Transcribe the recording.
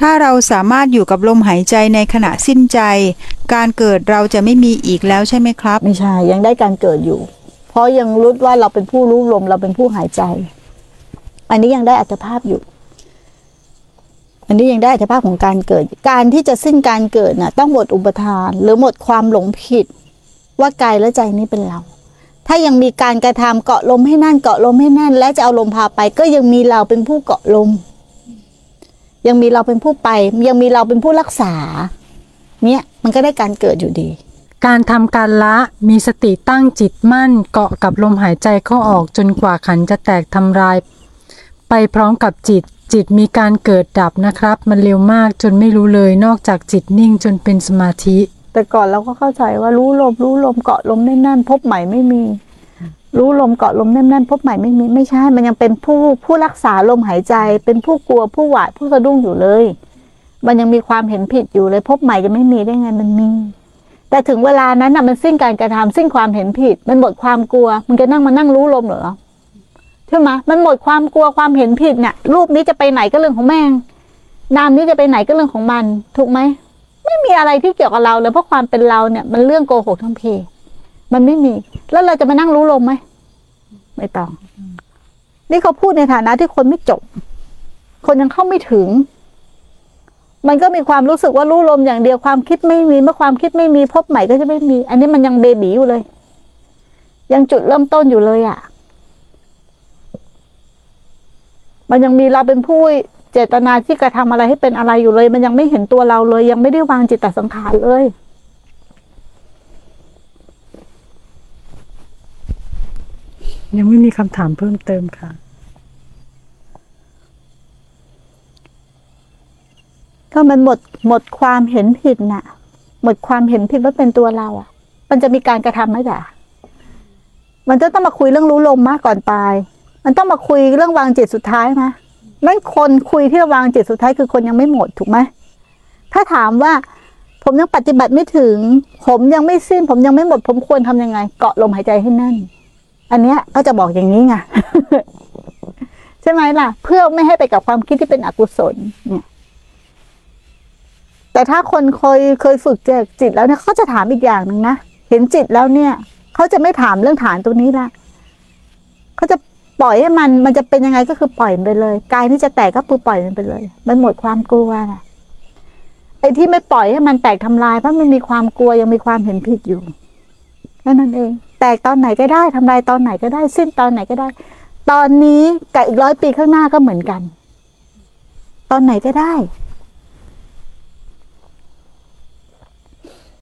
ถ้าเราสามารถอยู่กับลมหายใจในขณะสิ้นใจ การเกิดเราจะไม่มีอีกแล้วใช่ไหมครับ ไม่ใช่ ยังได้การเกิดอยู่ เพราะยังรู้ว่าเราเป็นผู้รู้ลมเราเป็นผู้หายใจ อันนี้ยังได้อัตภาพอยู่ อันนี้ยังได้อัตภาพของการเกิด การที่จะสิ้นการเกิดน่ะ ต้องหมดอุปทาน หรือหมดความหลงผิด ว่ากายและใจนี้เป็นเรา ถ้ายังมีการกระทำเกาะลมให้นั่นเกาะลมให้แน่น และจะเอาลมพาไป ก็ยังมีเราเป็นผู้เกาะลม ยังมีเราเป็นผู้ไป ยังมีเราเป็นผู้รักษา เนี่ยมันก็ได้การเกิดอยู่ดี การทำการละมีสติตั้งจิตมั่นเกาะกับลมหายใจเข้าออกจนกว่าขันจะแตกทำลาย ไปพร้อมกับจิตจิตมีการเกิดดับนะครับ มันเร็วมากจนไม่รู้เลยนอกจากจิตนิ่งจนเป็นสมาธิ แต่ก่อนเราก็เข้าใจว่ารู้ลมรู้ลมเกาะลมแน่นๆพบใหม่ไม่มี รู้ลมเกาะลมแน่นๆพบใหม่ไม่มีไม่ใช่ มันยังเป็นผู้ผู้รักษาลมหายใจ เป็นผู้กลัวผู้หวาดผู้สะดุ้งอยู่เลย มันยังมีความเห็นผิดอยู่เลย พบใหม่จะไม่มีได้ไงมันมี แต่ถึงเวลานั้นน่ะมันสิ้นการกระทำสิ้นความเห็นผิด มันหมดความกลัว มันจะนั่งมานั่งรู้ลมเหรอใช่ไหมมันหมดความกลัวความเห็นผิดเนี่ยรูปนี้จะไปไหนก็เรื่องของแม่งนามนี้จะไปไหนก็เรื่องของมัน ถูกไหมไม่มีอะไรที่เกี่ยวกับเราเลยเพราะความเป็นเราเนี่ย มันเรื่องโกหกทั้งเพ มันไม่มี แล้วเราจะมานั่งรู้ลมไหมไม่ต้อง นี่เขาพูดในฐานะที่คนไม่จบ คนยังเข้าไม่ถึง มันก็มีความรู้สึกว่ารู้ลมอย่างเดียวความคิดไม่มี เมื่อความคิดไม่มีพบใหม่ก็จะไม่มี อันนี้มันยังเบบีอยู่เลย ยังจุดเริ่มต้นอยู่เลยอะ่ะ มันยังมีเราเป็นผู้เจตนาที่กระทำอะไรให้เป็นอะไรอยู่เลย มันยังไม่เห็นตัวเราเลย ยังไม่ได้วางจิตตสังขารเลย ยังไม่มีคำถามเพิ่มเติมค่ะ ก็มันหมดหมดความเห็นผิดน่ะ หมดความเห็นผิดว่าเป็นตัวเราอะ มันจะมีการกระทำไหมจ๊ะมันจะต้องมาคุยเรื่องรู้ลมมากก่อนตาย มันต้องมาคุยเรื่องวางจิตสุดท้ายไหมนั่นคนคุยที่วางจิตสุดท้ายคือคนยังไม่หมดถูกไหมถ้าถามว่า ผมยังปฏิบัติไม่ถึง ผมยังไม่สิ้น ผมยังไม่หมด ผมควรทำยังไง เกาะลมหายใจให้แน่น อันเนี้ยก็จะบอกอย่างนี้ไงใช่ไหมล่ะ เพื่อไม่ให้ไปกับความคิดที่เป็นอกุศล เนี่ย แต่ถ้าคนเคยเคยฝึกเจอจิตแล้วเนี่ยเขาจะถามอีกอย่างหนึ่งนะเห็นจิตแล้วเนี่ยเขาจะไม่ถามเรื่องฐานตรงนี้ละเขาจะปล่อยให้มันมันจะเป็นยังไงก็คือปล่อยมันไปเลยกายที่จะแตกก็คือปล่อยมันไปเลย มันหมดความกลัวนะไอ้ที่ไม่ปล่อยให้มันแตกทำลายเพราะมันมีความกลัวยังมีความเห็นผิดอยู่แค่นั้นเอง แตกตอนไหนก็ได้ทำลายตอนไหนก็ได้ สิ้นตอนไหนก็ได้ ตอนนี้กับอีกร้อยปีข้างหน้าก็เหมือนกัน ตอนไหนก็ได้